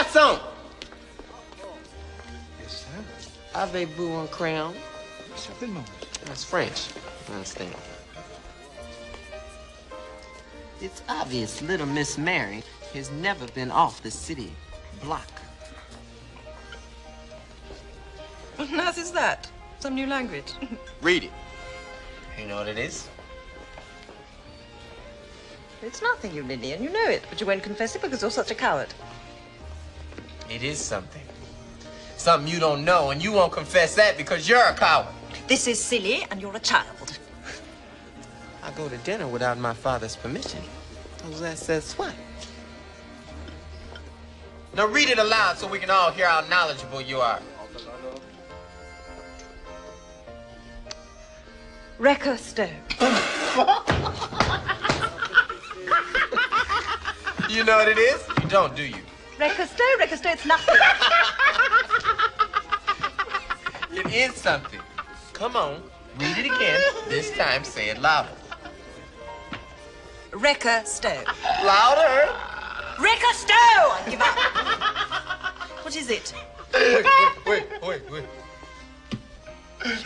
Croissant. Yes, sir. Avez-vous un crayon? Certainement. That's French. I understand. It's obvious little Miss Mary has never been off the city block. What on earth is that? Some new language? Read it. You know what it is? it's nothing, you Lillian. You know it, but you won't confess it because you're such a coward. It is something. Something you don't know, and you won't confess that because you're a coward. This is silly, and you're a child. I go to dinner without my father's permission. Jose says what? Now read it aloud so we can all hear how knowledgeable you are. Wrecker Stowe. You know what it is? You don't, do you? Wrecker Stowe, it's nothing. It is something. Come on, read it again. This time, say it louder. Wrecker Stowe. Louder! Wrecker Stowe! I give up. what is it? Wait, wait, wait, wait.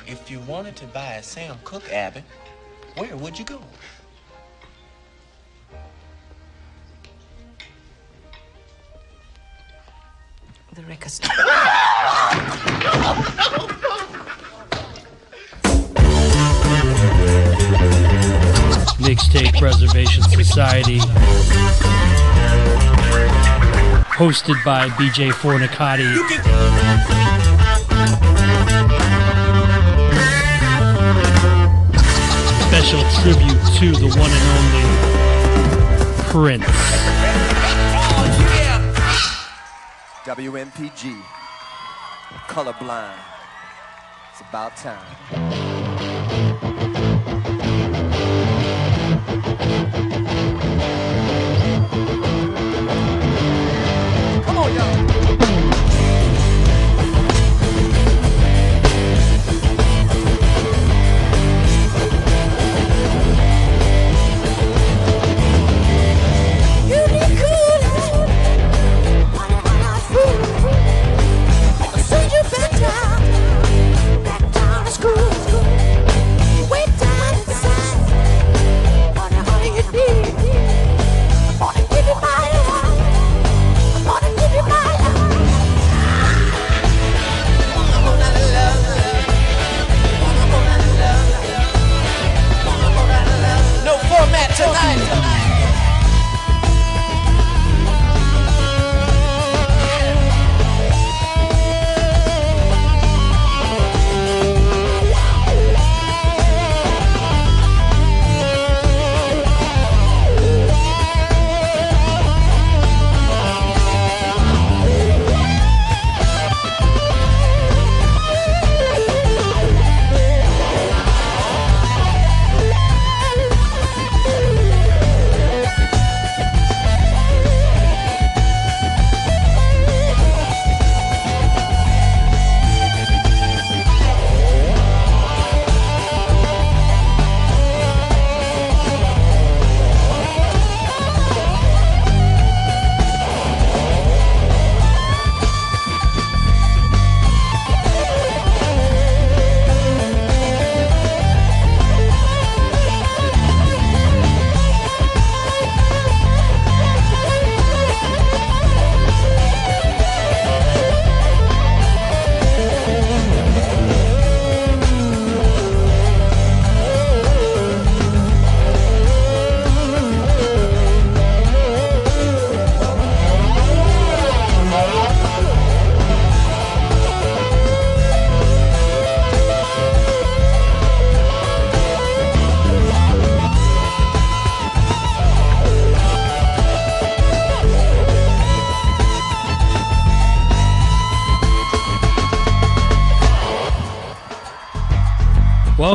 If you wanted to buy a Sam Cooke, Abby, where would you go? The Wrecker Stowe. Mixtape Preservation Society. Hosted by BJ Fornicatti. Special tribute to the one and only Prince. WMPG. Colorblind. It's about time.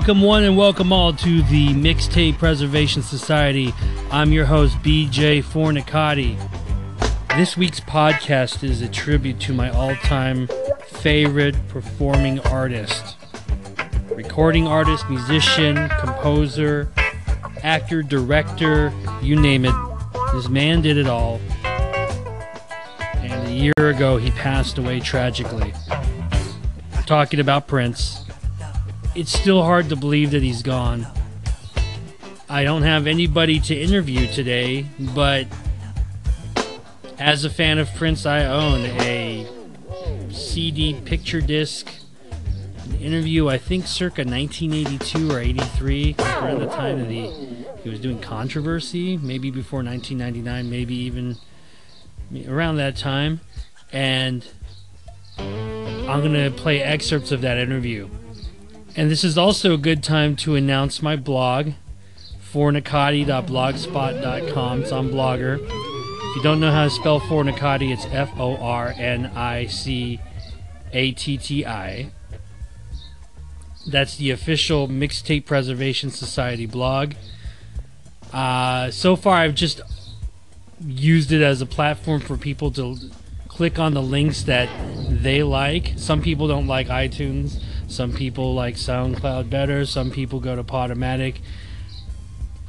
Welcome, one, and welcome all to the Mixtape Preservation Society. I'm your host, BJ Fornicatti. This week's podcast is a tribute to my all time favorite performing artist, recording artist, musician, composer, actor, director you name it. This man did it all. And a year ago, he passed away tragically. Talking about Prince, it's still hard to believe that he's gone. I don't have anybody to interview today, but as a fan of Prince, I own a CD picture disc interview, I think circa 1982 or 83, around the time that he, he was doing controversy, maybe before 1999, maybe even around that time. And I'm going to play excerpts of that interview. And this is also a good time to announce my blog, fornicatti.blogspot.com. It's on Blogger. If you don't know how to spell fornicatti, it's F O R N I C A T T I. That's the official Mixtape Preservation Society blog. Uh, so far, I've just used it as a platform for people to click on the links that they like. Some people don't like iTunes. Some people like SoundCloud better. Some people go to Podomatic.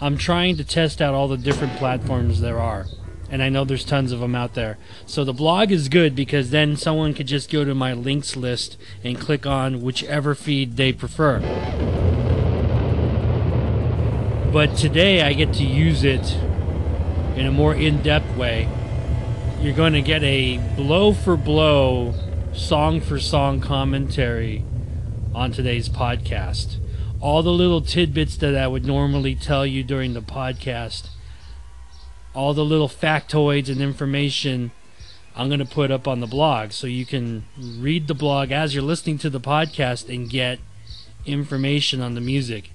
I'm trying to test out all the different platforms there are. And I know there's tons of them out there. So the blog is good because then someone could just go to my links list and click on whichever feed they prefer. But today I get to use it in a more in depth way. You're going to get a blow for blow, song for song commentary on today's podcast. All the little tidbits that I would normally tell you during the podcast, all the little factoids and information I'm going to put up on the blog so you can read the blog as you're listening to the podcast and get information on the music.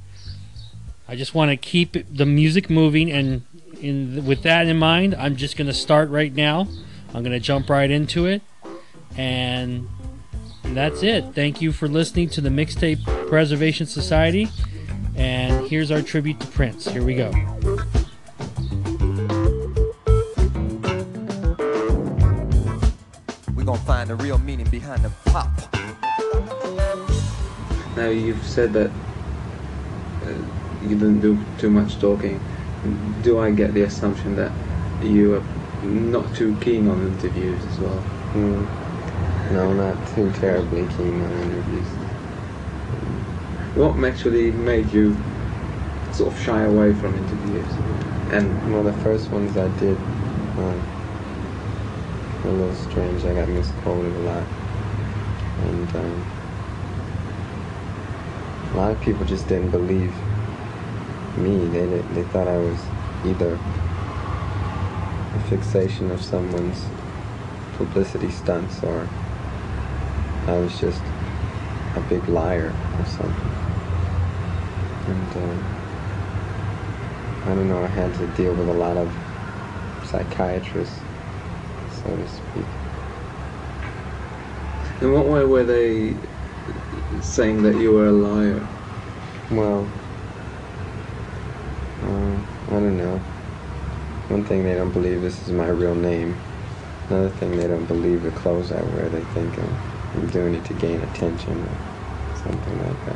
I just want to keep the music moving, and in, with that in mind, I'm just going to start right now. I'm going to jump right into it, and that's it. Thank you for listening to the Mixtape Preservation Society, and here's our tribute to Prince. Here we go. We're gonna find the real meaning behind the pop. Now you've said that uh, you didn't do too much talking. Do I get the assumption that you are not too keen on interviews as well? Mm. No, not too terribly keen on interviews. What actually made you sort of shy away from interviews? And Well, the first ones I did were a little strange. I got misquoted a lot. And um, a lot of people just didn't believe me. They, they thought I was either a fixation of someone's publicity stunts or I was just a big liar or something. And um, I don't know, I had to deal with a lot of psychiatrists, so to speak. in what way were they saying that you were a liar? Well, uh, I don't know. One thing they don't believe this is my real name. Another thing they don't believe the clothes I wear. They think I'm, I'm doing it to gain attention or something like that.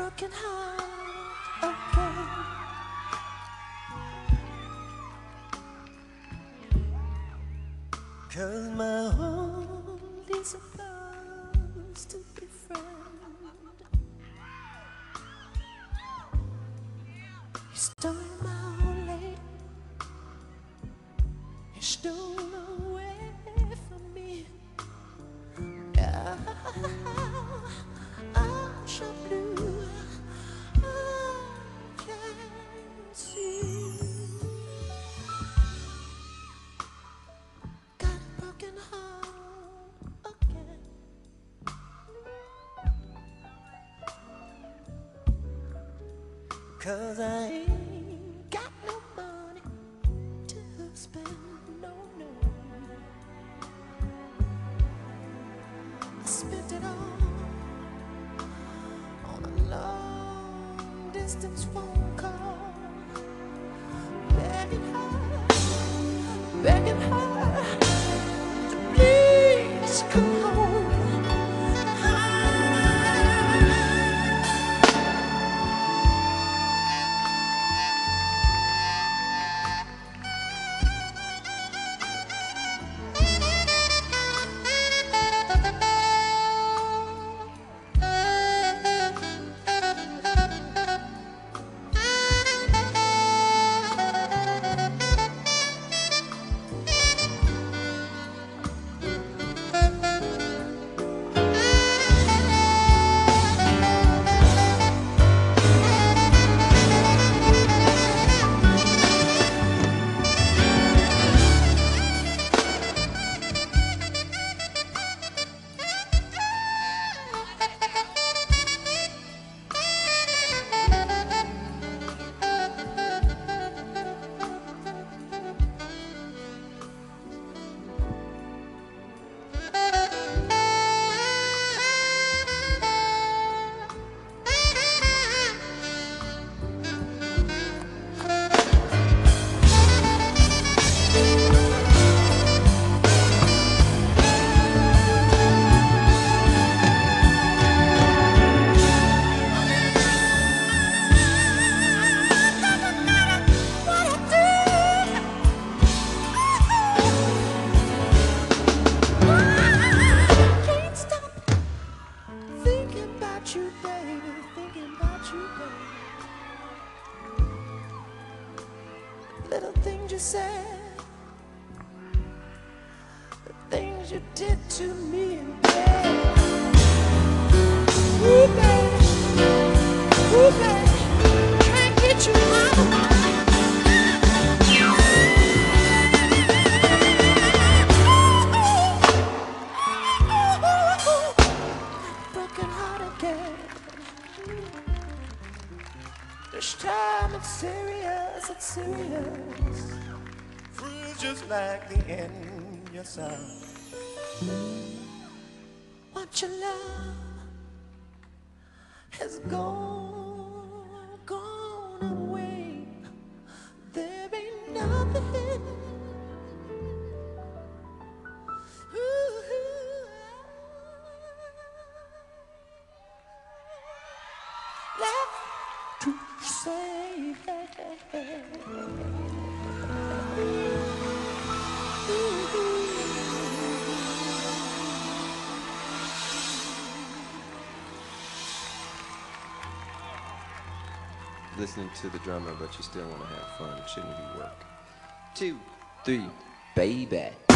broken heart again Cause my heart listening to the drummer, but you still want to have fun. It shouldn't be work. Two, three, baby.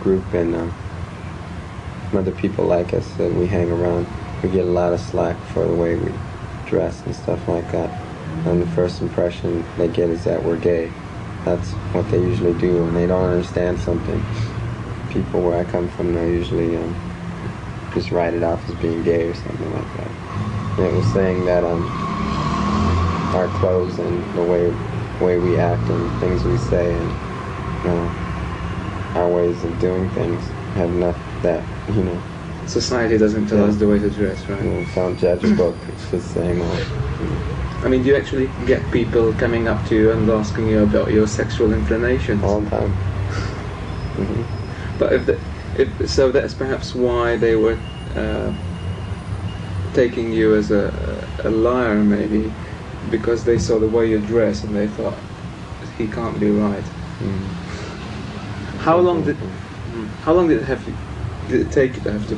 Group and um, other people like us that we hang around. We get a lot of slack for the way we dress and stuff like that. And the first impression they get is that we're gay. That's what they usually do and they don't understand something. People where I come from, they usually um, just write it off as being gay or something like that. And it was saying that um, our clothes and the way way we act and things we say and you know, our ways of doing things have enough that you know. Society doesn't tell Yeah. us the way to dress, right? don't judge a book. It's the same oh, I mean, do you actually get people coming up to you and asking you about your sexual inclinations? all the time. hmm But if, the, if so, that's perhaps why they were uh, taking you as a, a liar, maybe, because they saw the way you dress and they thought he can't be right. Mm. How long did how long did it have did it take you to have to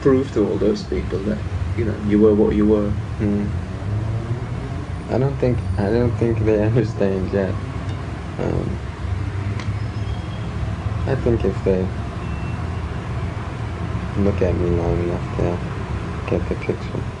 prove to all those people that you know you were what you were? Mm. I don't think I don't think they understand yet. Um, I think if they look at me long enough, they'll get the picture.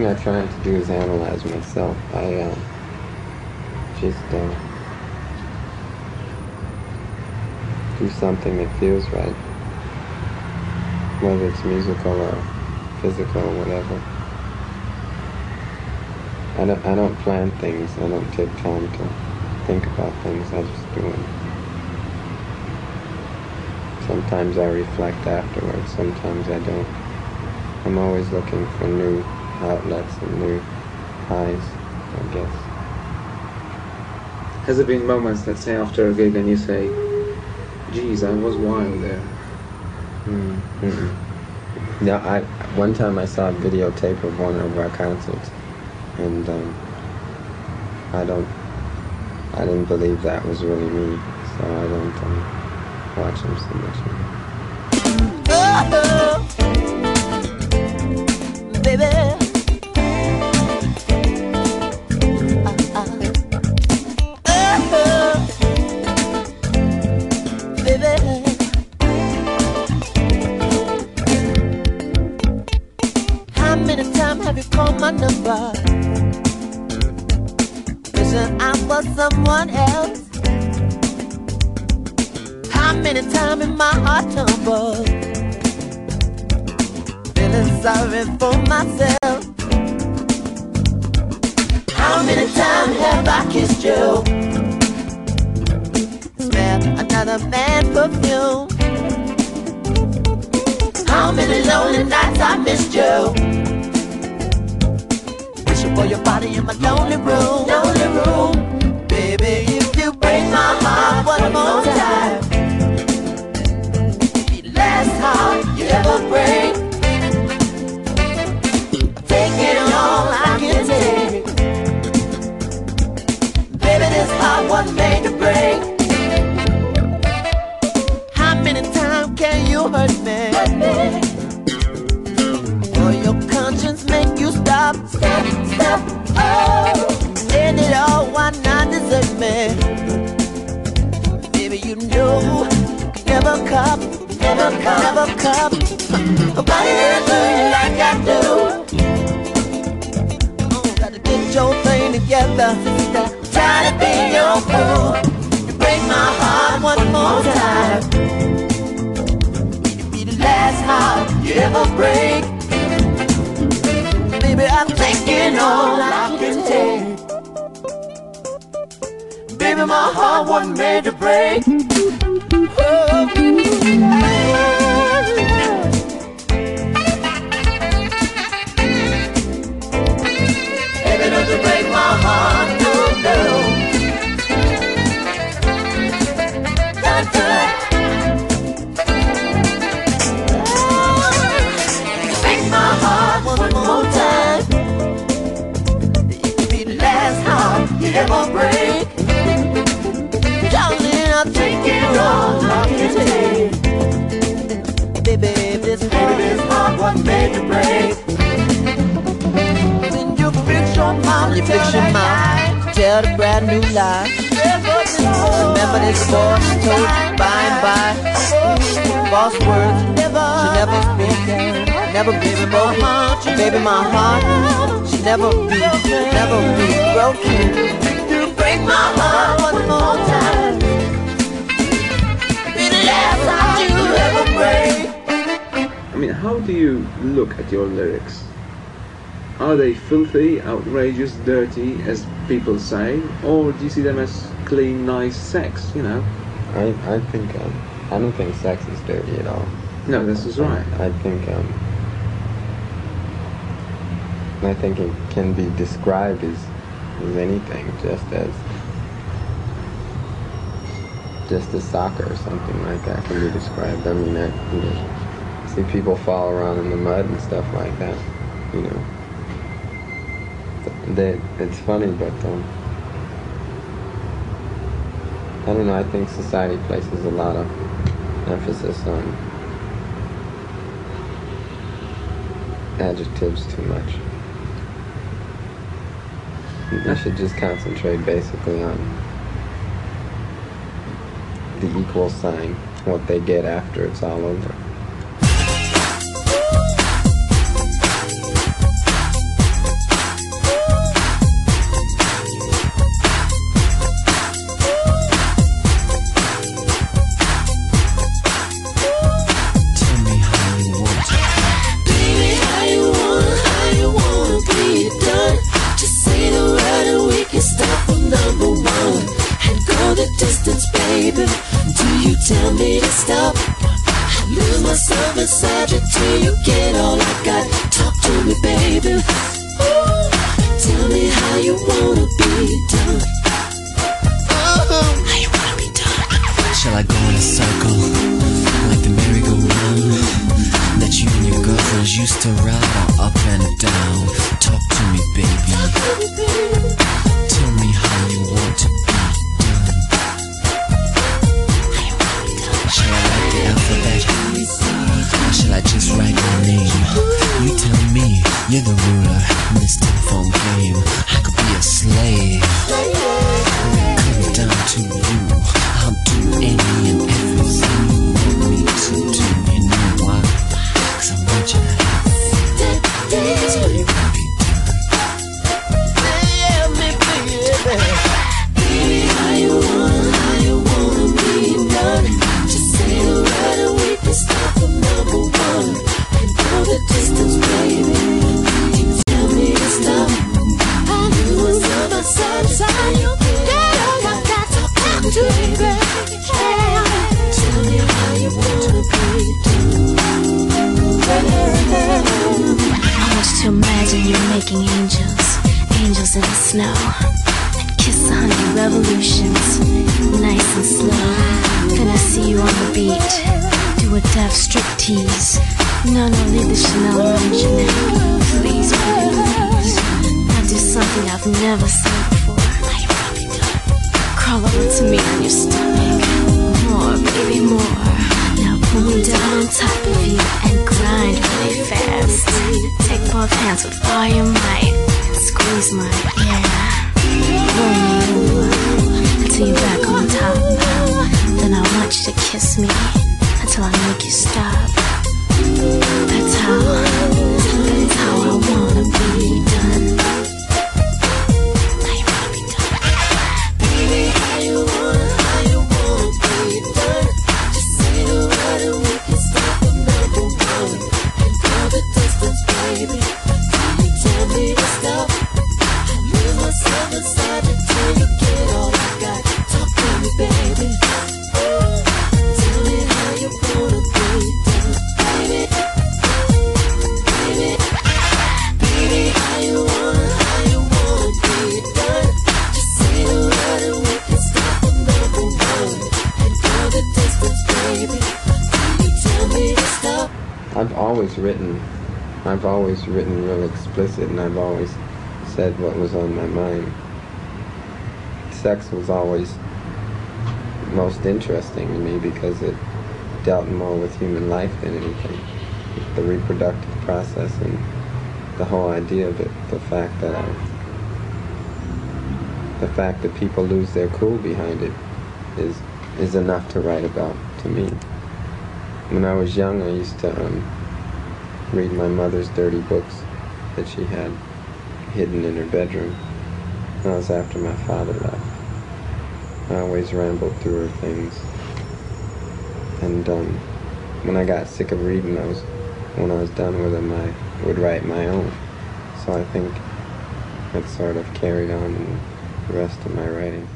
Thing I try to do is analyze myself. I um, just uh, do something that feels right, whether it's musical or physical or whatever. I don't, I don't plan things. I don't take time to think about things. I just do them. Sometimes I reflect afterwards. Sometimes I don't. I'm always looking for new outlets and new highs, I guess. Has there been moments, let's say, after a gig and you say, geez, I was wild there? Mm. No, I one time I saw a videotape of one of our concerts, and um, I don't, I didn't believe that was really me, so I don't um, watch them so much. anymore. Oh, baby. In my lonely room, lonely room. Baby, if you break my heart one more time, be last heart you ever break. Taking all I can take. Baby, this heart was made to break. How many times can you hurt me? Or your conscience make you stop, stop, stop? Me? Baby, you know you can never cop, never cop, never cop. Nobody you like I do. Gotta get your thing together. Try to be your fool. You break my heart one more time. It'll be the last heart you ever break. Baby, I'm taking all I can take. My heart wasn't made to break. Baby, mouth, fix your mouth. Tell the brand new lie. Remember this voice told you by and by. False words she never spoke. Never be heart, baby my heart. She never be, never be broken. You break my heart one more time. Be the last time you ever break. I mean, how do you look at your lyrics? Are they filthy, outrageous, dirty, as people say, or do you see them as clean, nice sex? You know? I, I think um, I don't think sex is dirty at all. No, this is right. I think um, I think it can be described as, as anything, just as just as soccer or something like that can be described. I mean, I you know, see people fall around in the mud and stuff like that. You know, they, it's funny, but um, I don't know. I think society places a lot of emphasis on adjectives too much. I should just concentrate basically on the equal sign, what they get after it's all over. é. I've always written. I've always written real explicit, and I've always said what was on my mind. Sex was always most interesting to me because it dealt more with human life than anything. The reproductive process and the whole idea of it, the fact that I, the fact that people lose their cool behind it is is enough to write about to me. When I was young, I used to um, read my mother's dirty books that she had hidden in her bedroom. That was after my father left. I always rambled through her things. And um, when I got sick of reading those, when I was done with them, I would write my own. So I think that sort of carried on in the rest of my writing.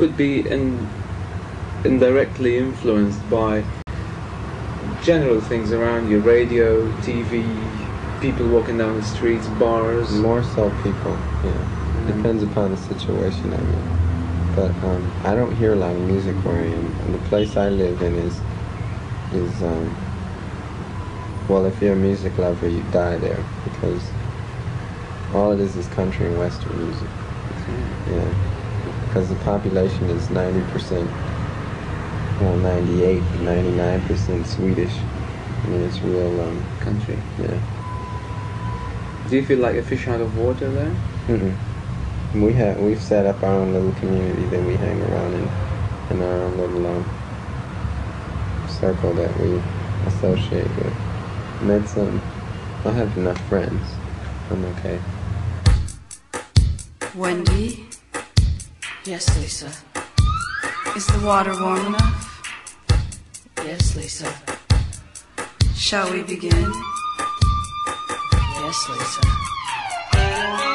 Could be in, indirectly influenced by general things around you, radio, TV, people walking down the streets, bars. More so people, yeah. Depends upon the situation I'm in. But um, I don't hear a lot of music where I am. And the place I live in is, is um, well, if you're a music lover, you die there because all it is is country and western music. Yeah, because the population is 90%, well, 98, 99% Swedish. I mean, it's real um, country. Yeah. Do you feel like a fish out of water there? Mm-mm. We have we've set up our own little community that we hang around in, in our own little um, circle that we associate with. And that's um, I have enough friends. I'm okay. Wendy? Yes, Lisa. Is the water warm enough? Yes, Lisa. Shall we begin? Yes, Lisa.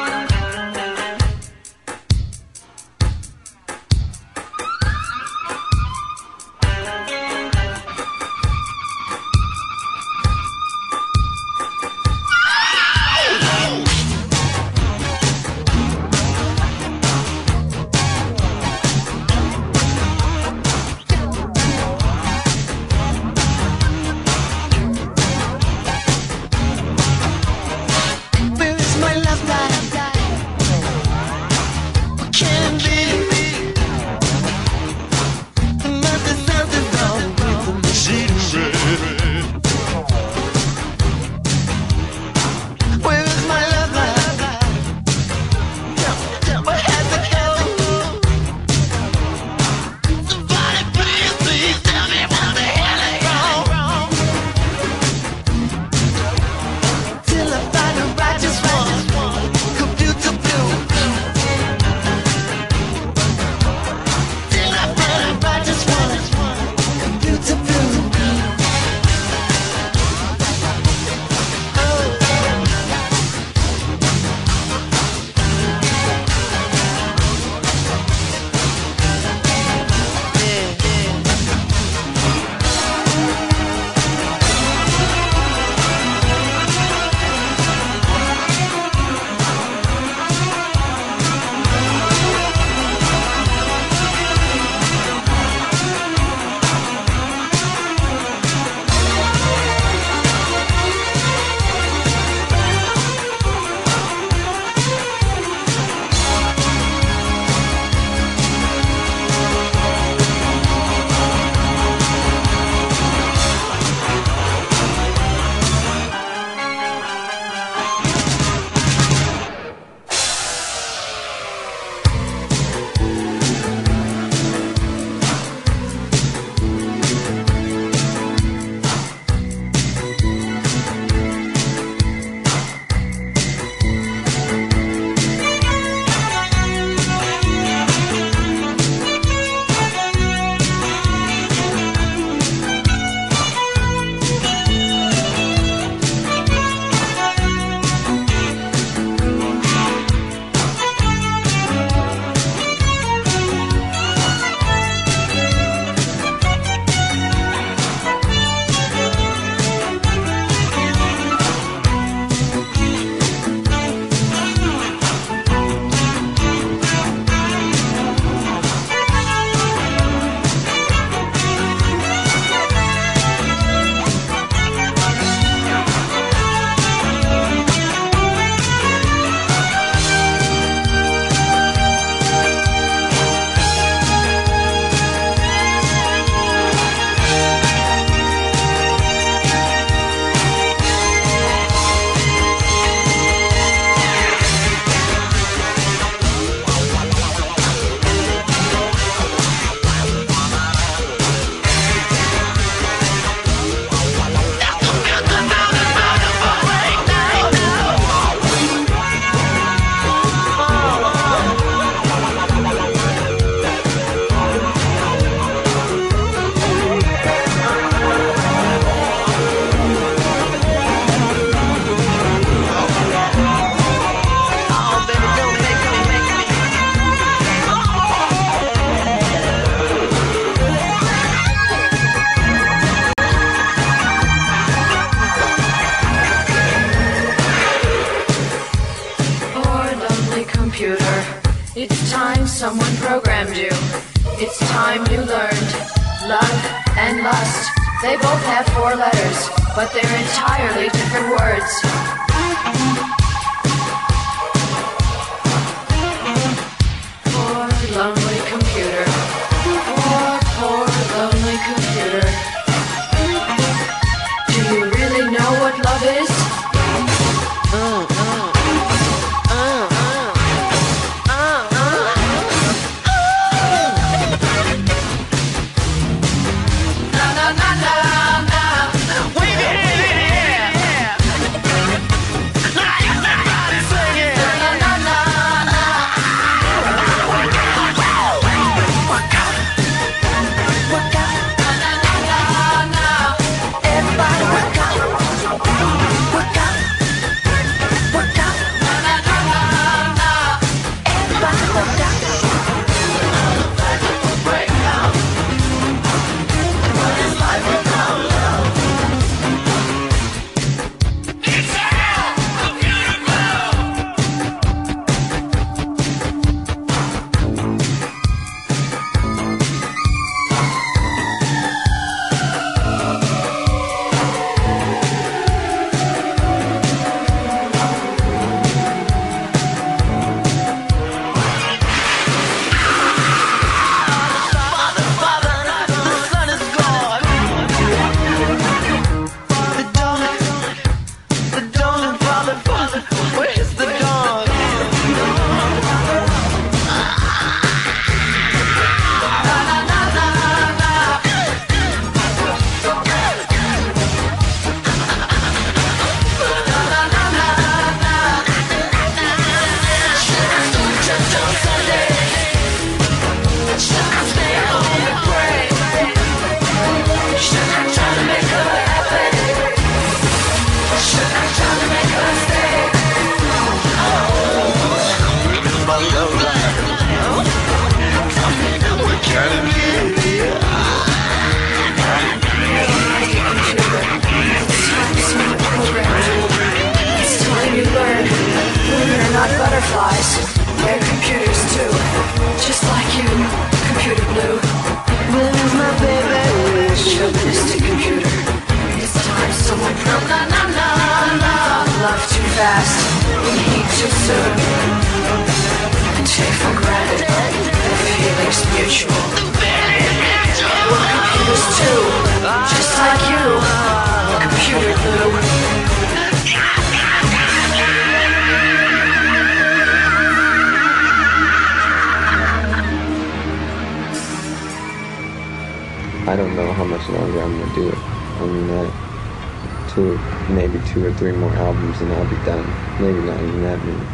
I don't know how much longer I'm gonna do it. I mean, uh, two, maybe two or three more albums, and I'll be done. Maybe not even that many.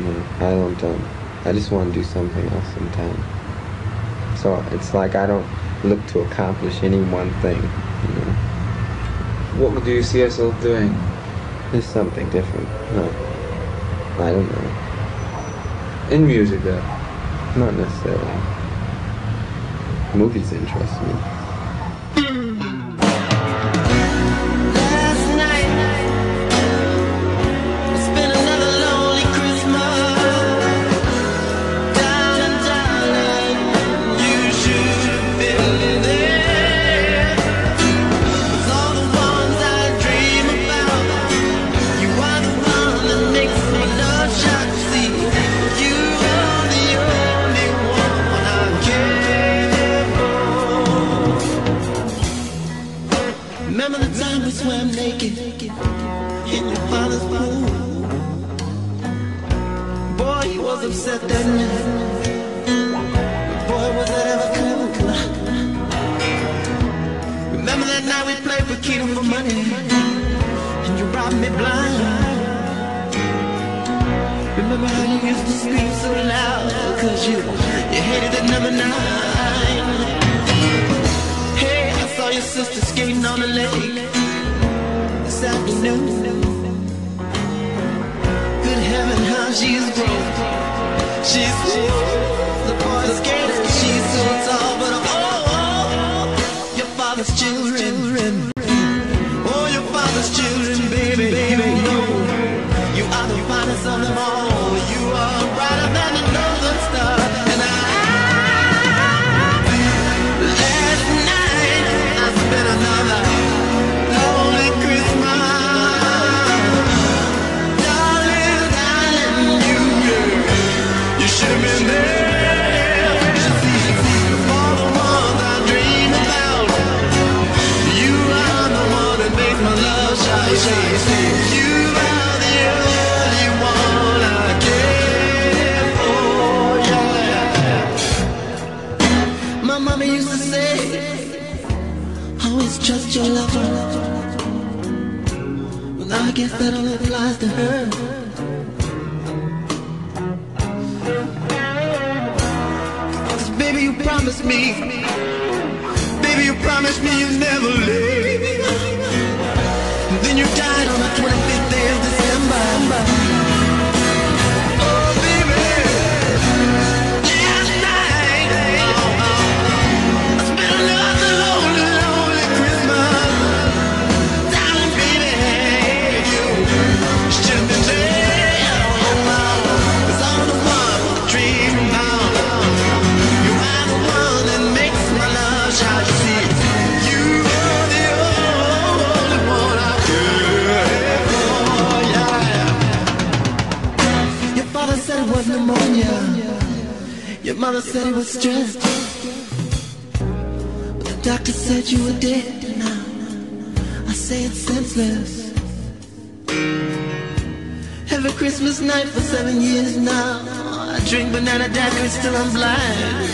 You know, I don't. Um, I just want to do something else sometime. So it's like I don't look to accomplish any one thing. You know? What do you see yourself doing? There's something different. No, I don't know. In music, though. Not necessarily. Movies interest me. Her. Cause baby, you promised me. Baby, you promised me you'd never leave. Your mother said it was stress. But the doctor said you were dead. Now I say it's senseless. Every Christmas night for seven years now, I drink banana daiquiris till I'm blind.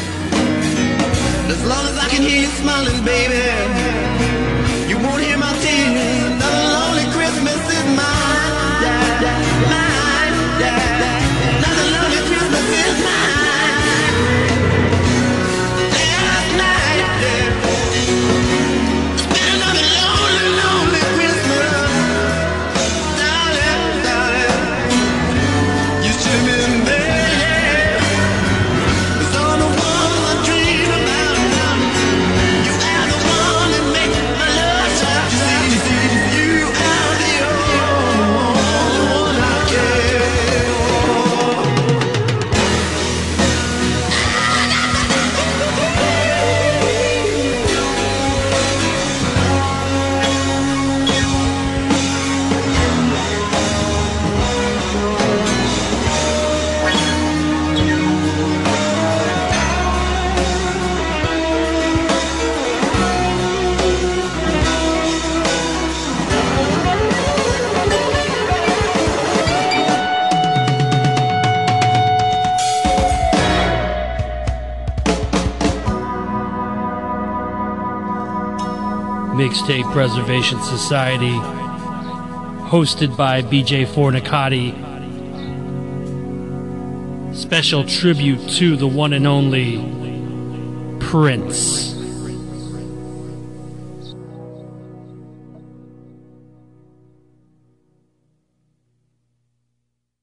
As long as I can hear you smiling, baby, Mixtape Preservation Society, hosted by BJ Fornicatti. Special tribute to the one and only Prince.